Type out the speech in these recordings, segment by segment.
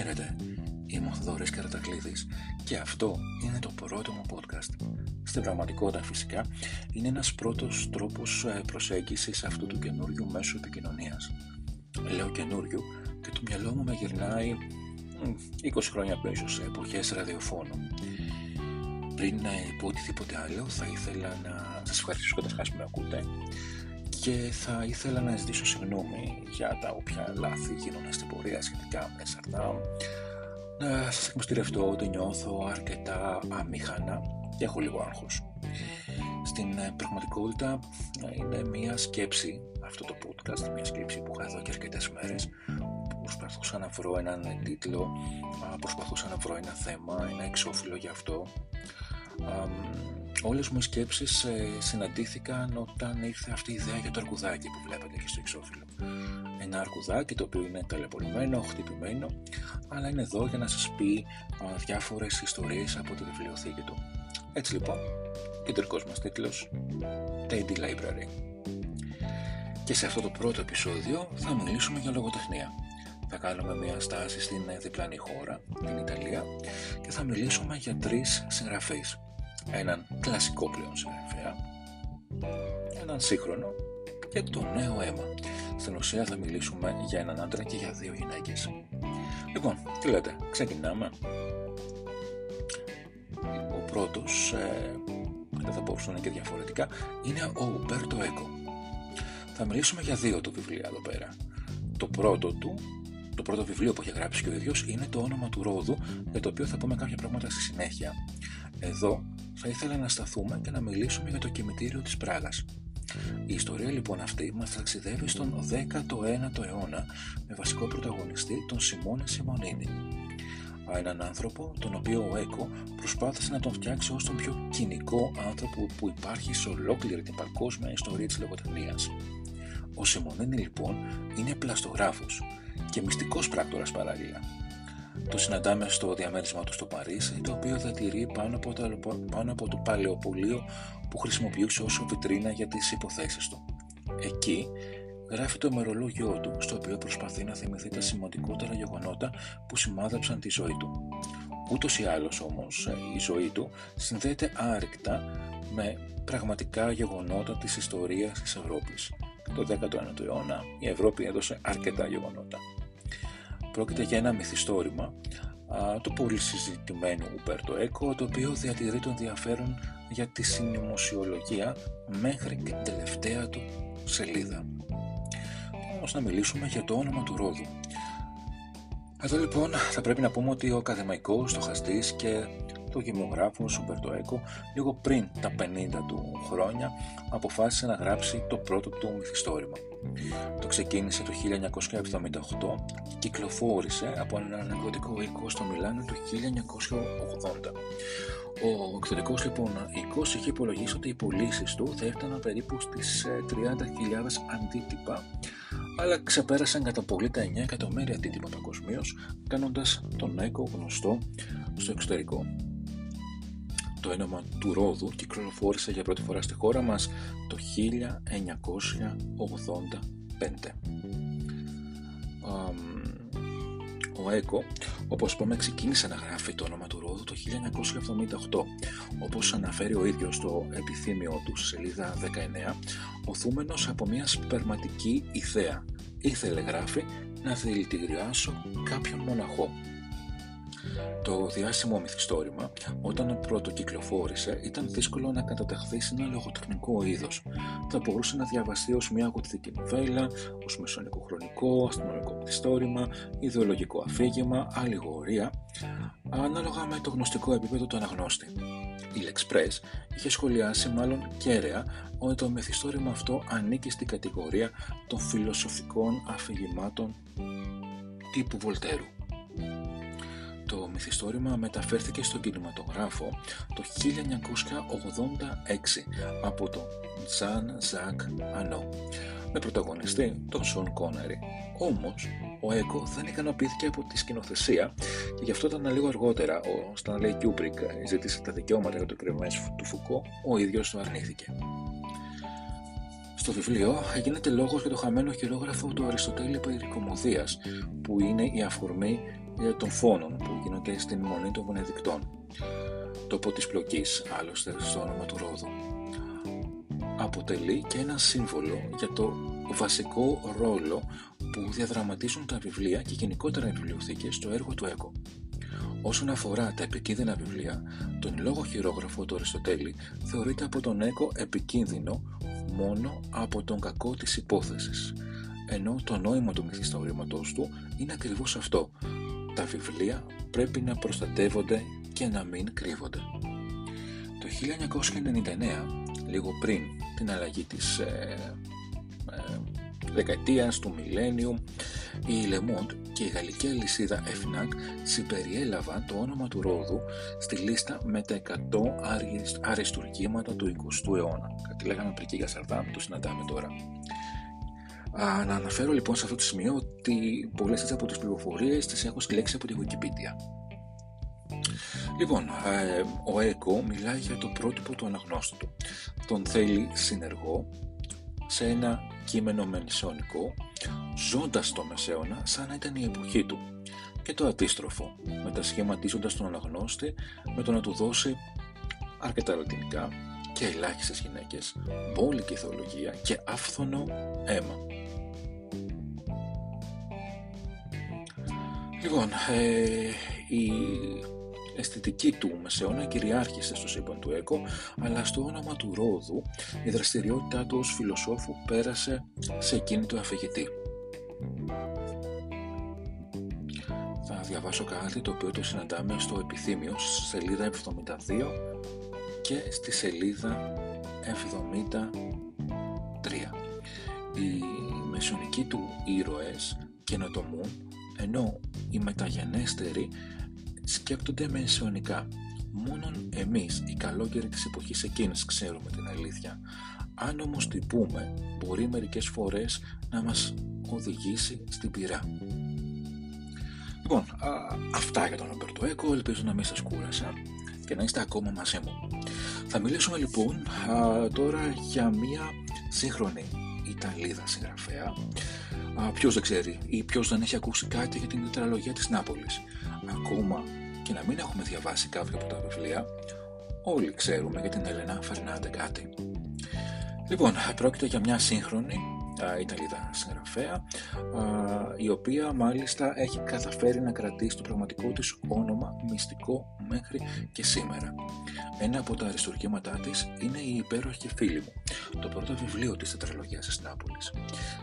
Χαίρετε, είμαι ο Θοδωρής Καρατακλείδης και αυτό είναι το πρώτο μου podcast. Στην πραγματικότητα φυσικά είναι ένας πρώτος τρόπος ε, προσέγγισης αυτού του καινούριου μέσου επικοινωνίας. Λέω καινούριο και το μυαλό μου με γυρνάει 20 χρόνια πίσω σε εποχές ραδιοφώνου. Πριν να πω οτιδήποτε άλλο θα ήθελα να σας ευχαριστήσω καταρχάς που με ακούτε και θα ήθελα να ζητήσω συγγνώμη για τα όποια λάθη γίνονται στην πορεία σχετικά με Σαρτάμ. Να σας εκμυστηρευτώ ότι νιώθω αρκετά αμήχανα και έχω λίγο άγχος. Στην ε, πραγματικότητα ε, είναι μια σκέψη αυτό το podcast, μια σκέψη που είχα εδώ και αρκετές μέρες που προσπαθούσα να βρω έναν τίτλο, προσπαθούσα να βρω ένα θέμα, ένα εξώφυλλο για αυτό όλες μου οι σκέψεις ε, συναντήθηκαν όταν ήρθε αυτή η ιδέα για το αρκουδάκι που βλέπετε και στο εξώφυλλο. Ένα αρκουδάκι το οποίο είναι ταλαιπωρημένο, χτυπημένο, αλλά είναι εδώ για να σας πει α, διάφορες ιστορίες από τη βιβλιοθήκη του. Έτσι λοιπόν, κεντρικός μας τίτλος Teddy Library. Και σε αυτό το πρώτο επεισόδιο θα μιλήσουμε για λογοτεχνία. Θα κάνουμε μια στάση στην διπλανή χώρα, την Ιταλία, και θα μιλήσουμε για τρεις συγγραφείς έναν κλασικό πλέον συγγραφέα, έναν σύγχρονο και το νέο αίμα. Στην ουσία θα μιλήσουμε για έναν άντρα και για δύο γυναίκες. Λοιπόν, τι λέτε, ξεκινάμε. Ο πρώτος, ε, δεν θα μπορούσε να είναι και διαφορετικά, είναι ο Ουμπέρτο Έκο. Θα μιλήσουμε για δύο του βιβλία εδώ πέρα. Το πρώτο του, το πρώτο βιβλίο που έχει γράψει και ο ίδιος είναι το όνομα του Ρόδου, για το οποίο θα πούμε κάποια πράγματα στη συνέχεια. Εδώ θα ήθελα να σταθούμε και να μιλήσουμε για το κημητήριο της Πράγας. Η ιστορία λοιπόν αυτή μας ταξιδεύει στον 19ο αιώνα με βασικό πρωταγωνιστή τον Σιμώνε Σιμονίνη. Έναν άνθρωπο τον οποίο ο Έκο προσπάθησε να τον φτιάξει ως τον πιο κοινικό άνθρωπο που υπάρχει σε ολόκληρη την παγκόσμια ιστορία της λογοτεχνίας. Ο Σιμονίνη λοιπόν είναι πλαστογράφος και μυστικός πράκτορας παράλληλα το συναντάμε στο διαμέρισμα του στο Παρίσι, το οποίο διατηρεί πάνω από, το, πάνω από το παλαιοπολείο που χρησιμοποιούσε όσο βιτρίνα για τις υποθέσεις του. Εκεί γράφει το ημερολόγιο του, στο οποίο προσπαθεί να θυμηθεί τα σημαντικότερα γεγονότα που σημάδεψαν τη ζωή του. Ούτως ή άλλως όμως η ζωή του συνδέεται άρρηκτα με πραγματικά γεγονότα της ιστορίας της Ευρώπης. Το 19ο αιώνα η Ευρώπη έδωσε αρκετά γεγονότα. Πρόκειται για ένα μυθιστόρημα του πολύ συζητημένου Ουπέρτο Έκο, το οποίο διατηρεί τον ενδιαφέρον για τη συνωμοσιολογία μέχρι την τελευταία του σελίδα. Όμως να μιλήσουμε για το όνομα του Ρόδου. Εδώ λοιπόν θα πρέπει να πούμε ότι ο ακαδημαϊκός, στοχαστής και το γυμνογράφος Ουπέρτο Έκο λίγο πριν τα 50 του χρόνια αποφάσισε να γράψει το πρώτο του μυθιστόρημα. Το ξεκίνησε το 1978 και κυκλοφόρησε από έναν εκδοτικό οίκο στο Μιλάνο το 1980. Ο εξωτερικός λοιπόν οίκος είχε υπολογίσει ότι οι πωλήσεις του θα έφταναν περίπου στις 30.000 αντίτυπα, αλλά ξεπέρασαν κατά πολύ τα 9 εκατομμύρια αντίτυπα παγκοσμίως, κάνοντας τον Έκο γνωστό στο εξωτερικό. Το όνομα του Ρόδου κυκλοφόρησε για πρώτη φορά στη χώρα μας το 1985. Ο Έκο, όπως είπαμε, ξεκίνησε να γράφει το όνομα του Ρόδου το 1978. Όπως αναφέρει ο ίδιος στο επιθύμιο του σελίδα 19, οθούμενος από μια σπερματική ιδέα. Ήθελε, γράφει, να δηλητηριάσω κάποιον μοναχό. Το διάσημο μυθιστόρημα, όταν πρώτο κυκλοφόρησε, ήταν δύσκολο να καταταχθεί σε ένα λογοτεχνικό είδος. Θα μπορούσε να διαβαστεί ως μια γοτθική νοβέλα, ως μεσονικό χρονικό, αστυνομικό μυθιστόρημα, ιδεολογικό αφήγημα, αλληγορία, ανάλογα με το γνωστικό επίπεδο του αναγνώστη. Η L'Express είχε σχολιάσει μάλλον κέραια ότι το μυθιστόρημα αυτό ανήκει στην κατηγορία των φιλοσοφικών αφηγημάτων τύπου Βολτέρου το μυθιστόρημα μεταφέρθηκε στον κινηματογράφο το 1986 από τον Ζαν Ζακ Ανό με πρωταγωνιστή τον Σον Κόνερι. Όμως, ο Έκο δεν ικανοποιήθηκε από τη σκηνοθεσία και γι' αυτό όταν λίγο αργότερα ο Στανλέι Κιούμπρικ ζήτησε τα δικαιώματα για το Εκκρεμές του Φουκώ, ο ίδιος το αρνήθηκε. Στο βιβλίο γίνεται λόγος για το χαμένο χειρόγραφο του Αριστοτέλη περί που είναι η αφορμή των φόνων που γίνονται στην Μονή των Βενεδικτών. Τόπο της πλοκής, άλλωστε στο όνομα του Ρόδου. Αποτελεί και ένα σύμβολο για το βασικό ρόλο που διαδραματίζουν τα βιβλία και γενικότερα οι βιβλιοθήκες στο έργο του ΕΚΟ. Όσον αφορά τα επικίνδυνα βιβλία, τον λόγο χειρόγραφο του Αριστοτέλη θεωρείται από τον ΕΚΟ επικίνδυνο μόνο από τον κακό της υπόθεσης, ενώ το νόημα του μυθιστορήματός του είναι ακριβώς αυτό. Τα βιβλία πρέπει να προστατεύονται και να μην κρύβονται. Το 1999, λίγο πριν την αλλαγή της ε, ε, δεκαετίας, του μιλένιου, η Le και η γαλλική αλυσίδα FNAC συμπεριέλαβαν το όνομα του Ρόδου στη λίστα με τα 100 αριστουργήματα του 20ου αιώνα. Κάτι λέγαμε πριν και για Σαρδάμ, το συναντάμε τώρα. Α, να αναφέρω λοιπόν σε αυτό το σημείο ότι πολλές από τις πληροφορίες τις έχω συλλέξει από τη Wikipedia. Λοιπόν, ε, ο ΕΚΟ μιλάει για το πρότυπο του αναγνώστου. Τον θέλει συνεργό σε ένα κείμενο μεσαιωνικό, ζώντας το μεσαίωνα σαν να ήταν η εποχή του. Και το αντίστροφο, μετασχηματίζοντας τον αναγνώστη με το να του δώσει αρκετά λατινικά και ελάχιστες γυναίκες, μπόλικη θεολογία και άφθονο αίμα. Λοιπόν, ε, η αισθητική του μεσαίωνα κυριάρχησε στο σύμπαν του ΕΚΟ, αλλά στο όνομα του Ρόδου η δραστηριότητά του ως φιλοσόφου πέρασε σε εκείνη του αφηγητή. Θα διαβάσω κάτι το οποίο το συναντάμε στο επιθύμιο, σελίδα 72 και στη σελίδα 73. Οι μεσονικοί του ήρωες καινοτομούν, ενώ οι μεταγενέστεροι σκέπτονται μεσαιωνικά. Μόνον εμείς, οι καλόγεροι της εποχής εκείνης, ξέρουμε την αλήθεια. Αν όμως την πούμε, μπορεί μερικές φορές να μας οδηγήσει στην πυρά. Λοιπόν, αυτά για τον Ρομπερτο Έκο, ελπίζω να μην σας κούρασα και να είστε ακόμα μαζί μου. Θα μιλήσουμε λοιπόν τώρα για μια σύγχρονη Ιταλίδα συγγραφέα. Α, ποιος δεν ξέρει ή ποιος δεν έχει ακούσει κάτι για την τετραλογία της Νάπολης. Ακόμα και να μην έχουμε διαβάσει κάποια από τα βιβλία, όλοι ξέρουμε για την Έλενα Φερνάντε κάτι. Λοιπόν, πρόκειται για μια σύγχρονη Ιταλίδα συγγραφέα, η οποία μάλιστα έχει καταφέρει να κρατήσει το πραγματικό της όνομα μυστικό μέχρι και σήμερα. Ένα από τα αριστουργήματά της είναι η υπέροχη φίλη μου, το πρώτο βιβλίο της τετραλογίας της Νάπολης.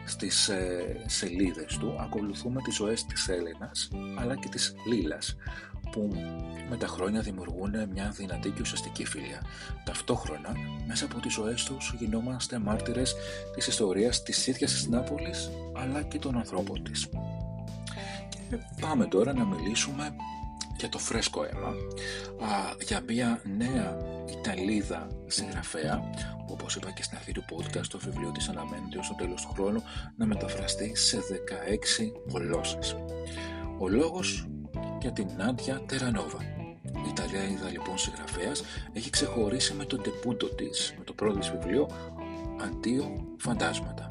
Στις ε, σελίδες του ακολουθούμε τις ζωές της Έλενας αλλά και της Λίλας, που με τα χρόνια δημιουργούν μια δυνατή και ουσιαστική φιλία. Ταυτόχρονα, μέσα από τις ζωές τους γινόμαστε μάρτυρες της ιστορίας της ίδιας της Νάπολης, αλλά και των ανθρώπων της. Και πάμε τώρα να μιλήσουμε για το φρέσκο αίμα, α, για μια νέα Ιταλίδα συγγραφέα, που όπως είπα και στην αρχή του podcast, το βιβλίο της αναμένεται ως το τέλος του χρόνου να μεταφραστεί σε 16 γλώσσες. Ο λόγος για την Νάντια Τερανόβα. Η Ιταλιάιδα λοιπόν συγγραφέας. Έχει ξεχωρίσει με το τεπούντο της, με το πρώτο της βιβλίο Αντίο Φαντάσματα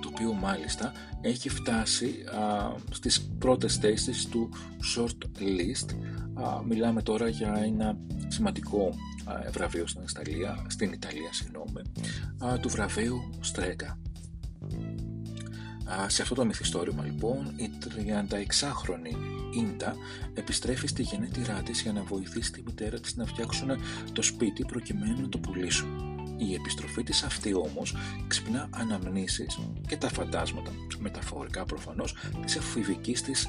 το οποίο μάλιστα έχει φτάσει α, στις πρώτες θέσεις του short list. Α, μιλάμε τώρα για ένα σημαντικό α, βραβείο στην Ιταλία, στην Ιταλία συγγνώμη, του βραβείου Στρέγκα σε αυτό το μυθιστόρημα λοιπόν η 36χρονη Ίντα επιστρέφει στη γενέτειρά της για να βοηθήσει τη μητέρα της να φτιάξουν το σπίτι προκειμένου να το πουλήσουν. Η επιστροφή της αυτή όμως ξυπνά αναμνήσεις και τα φαντάσματα, μεταφορικά προφανώς, της εφηβικής της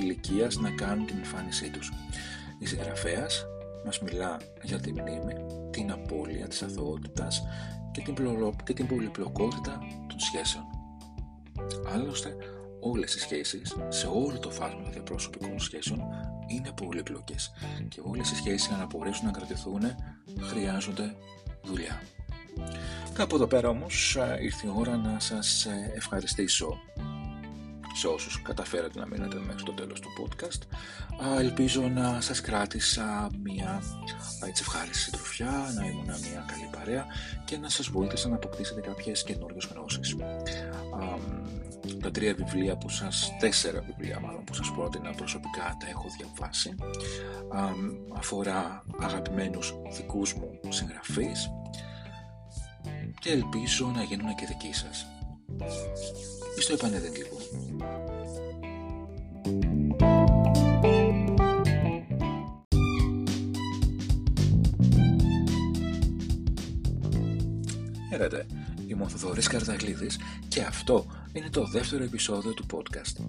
ηλικίας να κάνουν την εμφάνισή τους. Η συγγραφέας μας μιλά για τη μνήμη, την απώλεια της αθωότητας και την, και την πολυπλοκότητα των σχέσεων. Άλλωστε, όλες οι σχέσεις, σε όλο το φάσμα των διαπροσωπικών σχέσεων, είναι πολύπλοκες και όλες οι σχέσεις για να μπορέσουν να κρατηθούν χρειάζονται δουλειά. Κάπου εδώ πέρα όμως ήρθε η ώρα να σας ε, ευχαριστήσω σε όσους καταφέρατε να μείνετε μέχρι το τέλος του podcast. Ελπίζω να σας κράτησα μια έτσι ευχάριστη συντροφιά, να ήμουν μια καλή παρέα και να σας βοήθησα να αποκτήσετε κάποιες καινούργιες γνώσεις. τα τρία βιβλία που σας, τέσσερα βιβλία μάλλον που σας πρότεινα προσωπικά τα έχω διαβάσει αφορά αγαπημένους δικούς μου συγγραφείς και ελπίζω να γίνουν και δικοί σας. Στο επανέδεν λοιπόν. Χαίρετε, είμαι ο Θοδωρής Καρταγλίδης και αυτό είναι το δεύτερο επεισόδιο του podcast.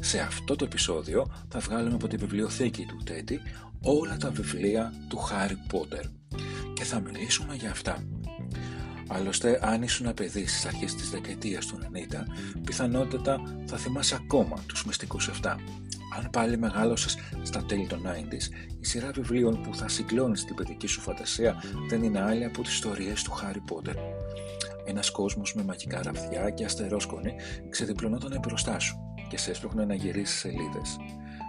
Σε αυτό το επεισόδιο θα βγάλουμε από τη βιβλιοθήκη του Τέντι όλα τα βιβλία του Χάρι Πότερ και θα μιλήσουμε για αυτά. Άλλωστε, αν ήσουν παιδί στις αρχές της δεκαετίας του 90, πιθανότατα θα θυμάσαι ακόμα τους μυστικούς 7. Αν πάλι μεγάλωσες στα τέλη των 90s, η σειρά βιβλίων που θα συγκλώνεις την παιδική σου φαντασία δεν είναι άλλη από τις ιστορίες του Χάρι Πότερ. Ένας κόσμος με μαγικά ραβδιά και αστερόσκονη ξεδιπλωνόταν μπροστά σου και σε έσπρωχνε να γυρίσεις σελίδες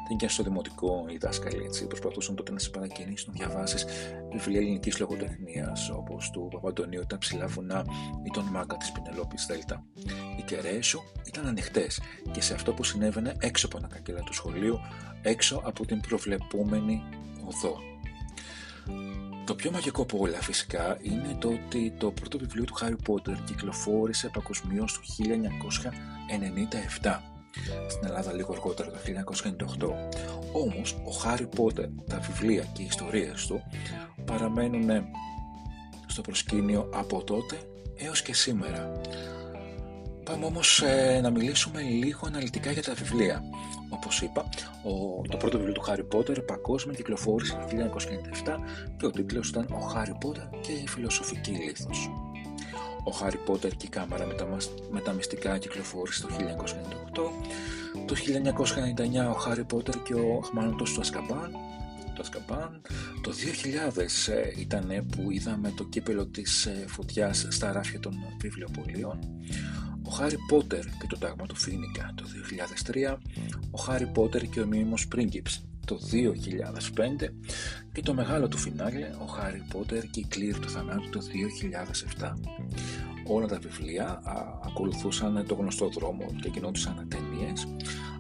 δεν και στο δημοτικό οι δάσκαλοι έτσι, προσπαθούσαν τότε να σε παρακινήσουν να διαβάσεις βιβλία ελληνικής λογοτεχνίας όπως του Παπαντονίου, τα ψηλά βουνά ή τον μάγκα της Πινελόπης Δέλτα. Οι κεραίες σου ήταν ανοιχτές και σε αυτό που συνέβαινε έξω από τα κακέλα του σχολείου, έξω από την προβλεπούμενη οδό. Το πιο μαγικό από όλα φυσικά είναι το ότι το πρώτο βιβλίο του Χάρι Πότερ κυκλοφόρησε παγκοσμίως το 1997 στην Ελλάδα λίγο αργότερα το 1998. Όμως ο Χάρι Πότερ, τα βιβλία και οι ιστορίες του παραμένουν στο προσκήνιο από τότε έως και σήμερα. Πάμε όμως ε, να μιλήσουμε λίγο αναλυτικά για τα βιβλία. Όπως είπα, ο, το πρώτο βιβλίο του Χάρι Πότερ παγκόσμια κυκλοφόρησε το 1997 και ο τίτλος ήταν «Ο Χάρι Πότερ και η φιλοσοφική λίθος». Ο Χάρι Πότερ και η Κάμαρα με τα, μυστικά κυκλοφόρησε το 1998. Το 1999 ο Χάρι Πότερ και ο Αχμάνωτος του Ασκαμπάν. Το Ασκαμπάν. Το 2000 ε, ήταν που είδαμε το κύπελο της ε, φωτιάς στα ράφια των βιβλιοπολίων. Ο Χάρι Πότερ και το τάγμα του Φίνικα το 2003. Ο Χάρι Πότερ και ο Μίμος Πρίγκιψ το 2005 και το μεγάλο του φινάλε, ο Χάρι Πότερ και η κλήρη του θανάτου το 2007. Όλα τα βιβλία α, ακολουθούσαν το γνωστό δρόμο και γινόντουσαν ταινίες.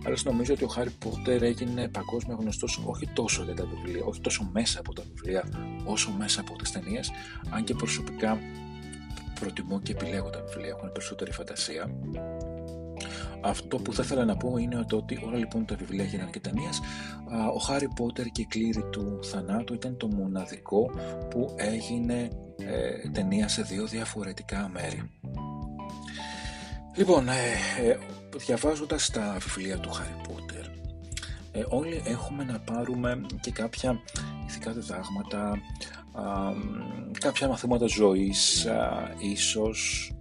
αλλά νομίζω ότι ο Χάρι Πότερ έγινε παγκόσμια γνωστός όχι τόσο για τα βιβλία, όχι τόσο μέσα από τα βιβλία, όσο μέσα από τις ταινίες, αν και προσωπικά προτιμώ και επιλέγω τα βιβλία, έχουν περισσότερη φαντασία αυτό που θα ήθελα να πω είναι ότι όλα λοιπόν τα βιβλία γίνανε και ταινίε. Ο Χάρι Πότερ και η κλήρη του θανάτου ήταν το μοναδικό που έγινε ε, ταινία σε δύο διαφορετικά μέρη. Λοιπόν, ε, ε, διαβάζοντας τα βιβλία του Χάρι Πότερ, ε, όλοι έχουμε να πάρουμε και κάποια ηθικά διδάγματα, κάποια μαθήματα ζωής, ίσως.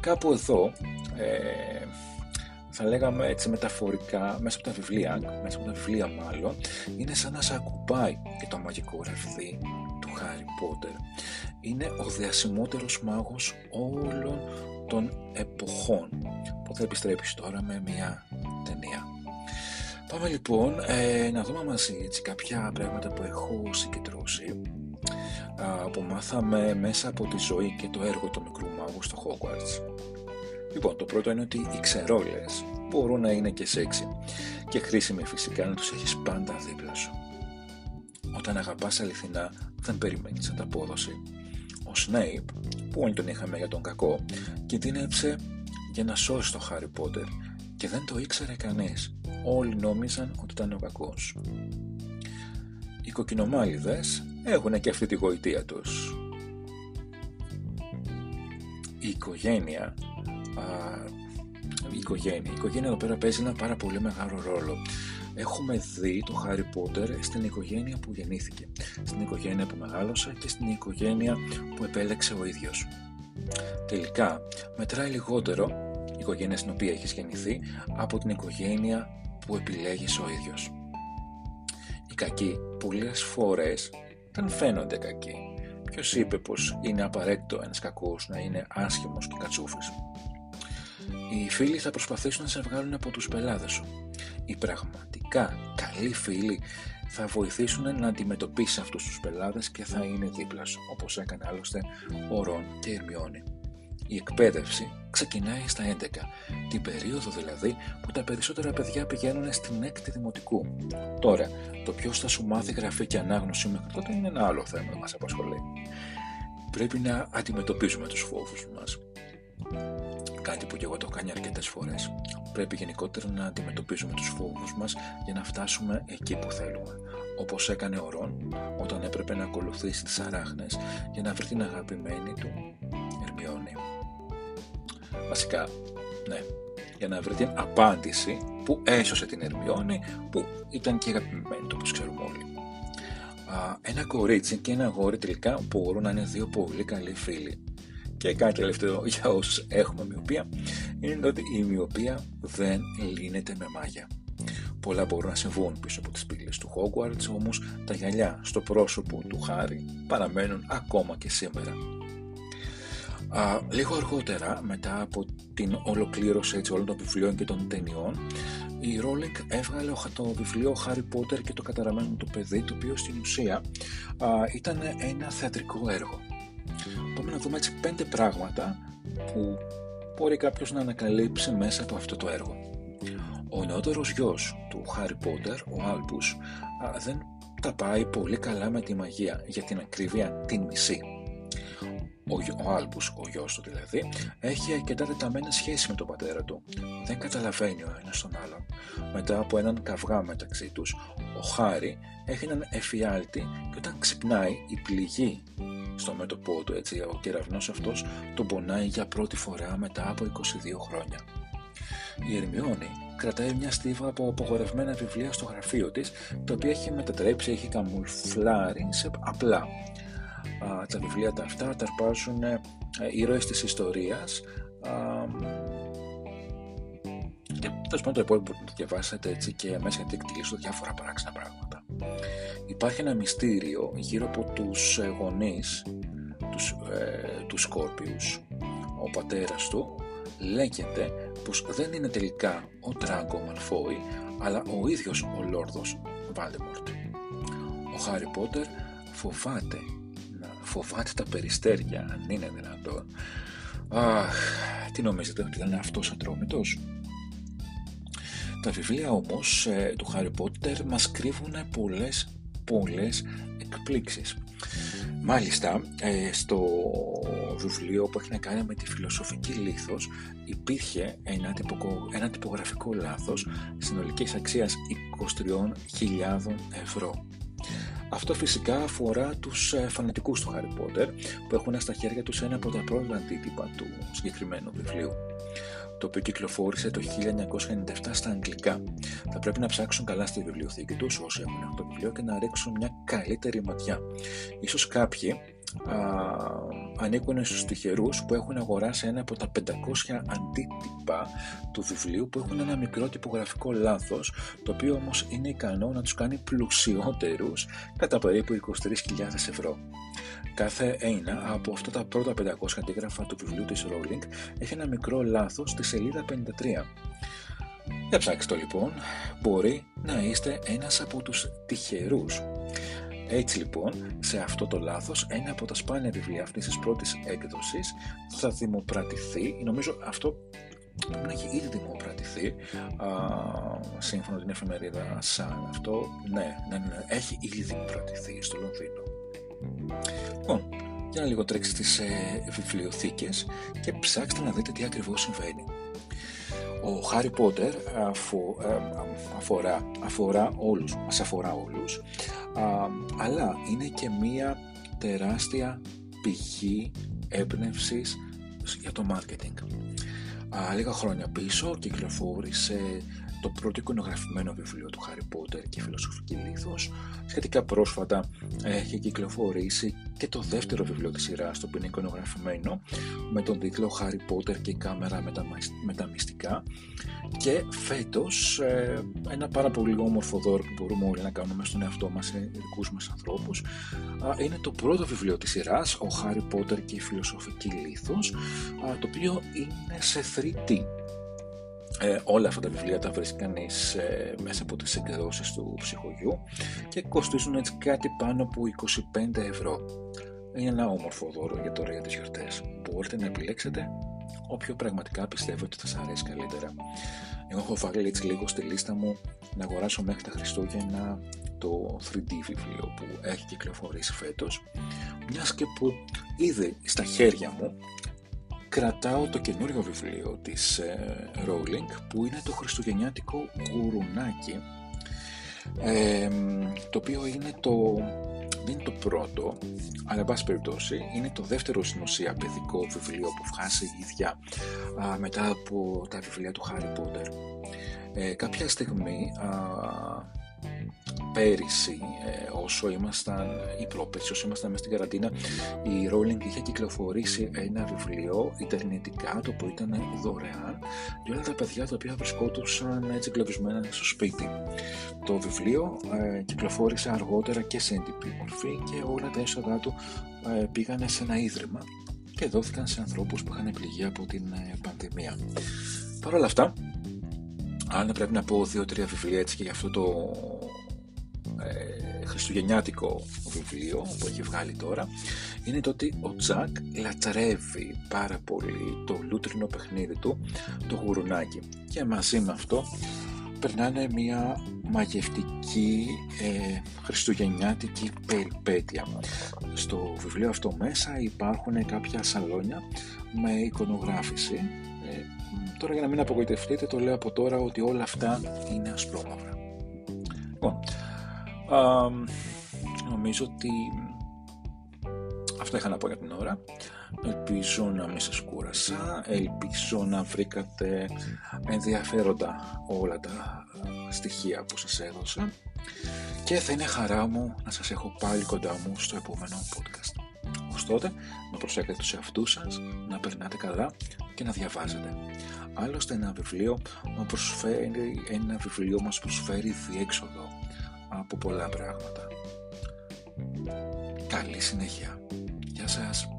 Κάπου εδώ ε, θα λέγαμε έτσι μεταφορικά, μέσα από τα βιβλία, μέσα από τα βιβλία μάλλον, είναι σαν να σε ακουμπάει και το μαγικό ρευδί του Χάρι Πότερ. Είναι ο διασημότερος μάγος όλων των εποχών που θα επιστρέψεις τώρα με μια ταινία. Πάμε λοιπόν ε, να δούμε μαζί έτσι, κάποια πράγματα που έχω συγκεντρώσει που μάθαμε μέσα από τη ζωή και το έργο του μικρού μάγου στο Hogwarts. Λοιπόν, το πρώτο είναι ότι οι ξερόλες μπορούν να είναι και σεξι και χρήσιμοι φυσικά να τους έχεις πάντα δίπλα σου. Όταν αγαπάς αληθινά δεν περιμένεις ανταπόδοση. Ο Σνέιπ, που όλοι τον είχαμε για τον κακό, κινδύνεψε για να σώσει τον Χάρι Πότερ και δεν το ήξερε κανείς. Όλοι νόμιζαν ότι ήταν ο κακός. Οι κοκκινομάλιδες έχουν και αυτή τη γοητεία τους. Η οικογένεια η οικογένεια. Η οικογένεια εδώ πέρα παίζει ένα πάρα πολύ μεγάλο ρόλο. Έχουμε δει το Χάρι Πότερ στην οικογένεια που γεννήθηκε, στην οικογένεια που μεγάλωσε και στην οικογένεια που επέλεξε ο ίδιος. Τελικά, μετράει λιγότερο η οικογένεια στην οποία έχεις γεννηθεί από την οικογένεια που επιλέγεις ο ίδιος. Οι κακοί πολλές φορές δεν φαίνονται κακοί. Ποιος είπε πως είναι απαραίτητο ένας κακός να είναι άσχημος και κατσούφης; Οι φίλοι θα προσπαθήσουν να σε βγάλουν από τους πελάδες σου. Οι πραγματικά καλοί φίλοι θα βοηθήσουν να αντιμετωπίσεις αυτούς τους πελάδες και θα είναι δίπλα σου, όπως έκανε άλλωστε ο Ρον και η Ερμιόνη. Η εκπαίδευση ξεκινάει στα 11, την περίοδο δηλαδή που τα περισσότερα παιδιά πηγαίνουν στην έκτη δημοτικού. Τώρα, το ποιος θα σου μάθει γραφή και ανάγνωση μέχρι τότε είναι ένα άλλο θέμα που μας απασχολεί. Πρέπει να αντιμετωπίζουμε τους φόβους μας. Κάτι που και εγώ το έχω κάνει αρκετές φορές. Πρέπει γενικότερα να αντιμετωπίζουμε τους φόβους μας για να φτάσουμε εκεί που θέλουμε. Όπως έκανε ο Ρον όταν έπρεπε να ακολουθήσει τις αράχνες για να βρει την αγαπημένη του Ερμιόνη. Βασικά, ναι, για να βρει την απάντηση που έσωσε την Ερμιόνη που ήταν και αγαπημένη του όπως ξέρουμε όλοι. ένα κορίτσι και ένα αγόρι τελικά μπορούν να είναι δύο πολύ καλοί φίλοι. Και κάτι τελευταίο για όσους έχουμε μοιοπία είναι ότι η μοιοπία δεν λύνεται με μάγια. Πολλά μπορούν να συμβούν πίσω από τις πύλες του Hogwarts, όμως τα γυαλιά στο πρόσωπο του Χάρη παραμένουν ακόμα και σήμερα. Α, λίγο αργότερα, μετά από την ολοκλήρωση έτσι, όλων των βιβλίων και των ταινιών, η Rowling έβγαλε το βιβλίο Harry Potter και το καταραμένο του παιδί, το οποίο στην ουσία α, ήταν ένα θεατρικό έργο. Πάμε να δούμε έτσι πέντε πράγματα που μπορεί κάποιος να ανακαλύψει μέσα από αυτό το έργο. Ο νεότερος γιος του Harry Potter, ο Άλπους, δεν τα πάει πολύ καλά με τη μαγεία, για την ακρίβεια την μισή. Ο, ο Άλπους, ο γιος του δηλαδή, έχει αρκετά τεταμένη σχέση με τον πατέρα του. Δεν καταλαβαίνει ο ένας τον άλλον. Μετά από έναν καυγά μεταξύ τους, ο Χάρη έχει έναν εφιάλτη και όταν ξυπνάει η πληγή στο μέτωπό του, έτσι, ο κεραυνός αυτός τον πονάει για πρώτη φορά μετά από 22 χρόνια. Η Ερμιόνη κρατάει μια στίβα από απογορευμένα βιβλία στο γραφείο της, τα οποία έχει μετατρέψει, έχει καμουλφλάρει σε απλά. Α, τα βιβλία τα αυτά ταρπάζουν ε, ήρωες της ιστορίας α, και τέλος πάντων το υπόλοιπο μπορείτε να το διαβάσετε έτσι και μέσα γιατί εκτελήσω διάφορα παράξενα πράγματα. Υπάρχει ένα μυστήριο γύρω από τους γονείς τους, ε, τους Σκόρπιους. Ο πατέρας του λέγεται πως δεν είναι τελικά ο Τράγκο Μαλφόη αλλά ο ίδιος ο Λόρδος Βάλτεμορτ. Ο Χάρι Πότερ φοβάται φοβάται τα περιστέρια αν είναι δυνατόν. Αχ, τι νομίζετε ότι είναι αυτός ατρόμητος. Τα βιβλία όμως ε, του Χάρι Πότερ μας κρύβουν πολλές πολλές εκπλήξεις. Μάλιστα, ε, στο βιβλίο που έχει να κάνει με τη φιλοσοφική λήθος υπήρχε ένα, ένα τυπογραφικό λάθος συνολικής αξίας 23.000 ευρώ. Αυτό φυσικά αφορά τους ε, φανατικούς του Harry Potter που έχουν στα χέρια τους ένα από τα πρώτα αντίτυπα του συγκεκριμένου βιβλίου το οποίο κυκλοφόρησε το 1997 στα αγγλικά. Θα πρέπει να ψάξουν καλά στη βιβλιοθήκη τους όσοι έχουν αυτό το βιβλίο και να ρίξουν μια καλύτερη ματιά. Ίσως κάποιοι α, ανήκουν στους τυχερούς που έχουν αγοράσει ένα από τα 500 αντίτυπα του βιβλίου που έχουν ένα μικρό τυπογραφικό λάθος το οποίο όμως είναι ικανό να τους κάνει πλουσιότερους κατά περίπου 23.000 ευρώ. Κάθε ένα από αυτά τα πρώτα 500 αντίγραφα του βιβλίου της Rowling έχει ένα μικρό λάθος στη σελίδα 53. Για ψάξτε το λοιπόν, μπορεί να είστε ένας από τους τυχερούς. Έτσι λοιπόν, σε αυτό το λάθος, ένα από τα σπάνια βιβλία αυτής της πρώτης έκδοσης θα δημοπρατηθεί, νομίζω αυτό πρέπει να έχει ήδη δημοπρατηθεί, α, σύμφωνα με την εφημερίδα Sun. Αυτό, ναι, ναι, ναι, έχει ήδη δημοπρατηθεί στο Λονδίνο. Λοιπόν, για να λίγο τρέξετε στις ε, βιβλιοθήκες και ψάξτε να δείτε τι ακριβώς συμβαίνει. Ο Χάρι Πότερ αφορά, αφορά όλους, μας αφορά όλους, αλλά είναι και μία τεράστια πηγή έμπνευσης για το marketing. λίγα χρόνια πίσω κυκλοφόρησε το πρώτο εικονογραφημένο βιβλίο του Harry Potter και φιλοσοφική λήθος. Σχετικά πρόσφατα έχει κυκλοφορήσει και το δεύτερο βιβλίο της σειράς, το οποίο είναι εικονογραφημένο, με τον τίτλο Harry Potter και η κάμερα με τα, μυστικά. Και φέτος ε, ένα πάρα πολύ όμορφο δώρο που μπορούμε όλοι να κάνουμε στον εαυτό μας, σε δικούς μας ανθρώπους, είναι το πρώτο βιβλίο της σειράς, ο Harry Potter και η φιλοσοφική λήθος, το οποίο είναι σε 3D ε, όλα αυτά τα βιβλία τα βρίσκει κανείς ε, μέσα από τις εκδόσεις του ψυχογιού και κοστίζουν έτσι κάτι πάνω από 25 ευρώ. είναι ένα όμορφο δώρο για τώρα για τις γιορτές. Μπορείτε να επιλέξετε όποιο πραγματικά πιστεύω ότι θα σας αρέσει καλύτερα. Εγώ έχω βάλει έτσι λίγο στη λίστα μου να αγοράσω μέχρι τα Χριστούγεννα το 3D βιβλίο που έχει κυκλοφορήσει φέτος μιας και που ήδη στα χέρια μου κρατάω το καινούριο βιβλίο της ε, Rowling που είναι το χριστουγεννιάτικο γουρουνάκι. Ε, το οποίο είναι το, δεν είναι το πρώτο αλλά εν πάση περιπτώσει είναι το δεύτερο στην ουσία παιδικό βιβλίο που βγάζει η ίδια α, μετά από τα βιβλία του Harry Potter. Ε, κάποια στιγμή α, πέρυσι, ε, όσο ήμασταν, ή πρόπερσι, όσο ήμασταν μέσα στην καραντίνα, η Rowling είχε κυκλοφορήσει ένα βιβλίο ιντερνετικά, το οποίο ήταν δωρεάν, για όλα τα παιδιά τα οποία βρισκόντουσαν έτσι εγκλωβισμένα στο σπίτι. Το βιβλίο ε, κυκλοφόρησε αργότερα και σε NDP μορφή και όλα τα έσοδά του ε, πήγανε σε ένα ίδρυμα και δόθηκαν σε ανθρώπους που είχαν πληγεί από την ε, πανδημία. Παρ' όλα αυτά, αν πρέπει να πω δύο-τρία βιβλία έτσι και για αυτό το ε, χριστουγεννιάτικο βιβλίο που έχει βγάλει τώρα είναι το ότι ο Τζακ λατρεύει πάρα πολύ το λούτρινο παιχνίδι του, το γουρουνάκι και μαζί με αυτό περνάνε μια μαγευτική ε, χριστουγεννιάτικη περιπέτεια. Στο βιβλίο αυτό μέσα υπάρχουν κάποια σαλόνια με εικονογράφηση. Ε, τώρα για να μην απογοητευτείτε το λέω από τώρα ότι όλα αυτά είναι ασπρόμαυρα. Λοιπόν, νομίζω ότι αυτά είχα να πω για την ώρα. Ελπίζω να μην σας κούρασα, ελπίζω να βρήκατε ενδιαφέροντα όλα τα στοιχεία που σας έδωσα και θα είναι χαρά μου να σας έχω πάλι κοντά μου στο επόμενο podcast. Ως τότε, να προσέχετε τους εαυτούς σας, να περνάτε καλά και να διαβάζετε. Άλλωστε ένα βιβλίο, προσφέρει, ένα βιβλίο μας προσφέρει διέξοδο από πολλά πράγματα. Καλή συνέχεια. Γεια σας.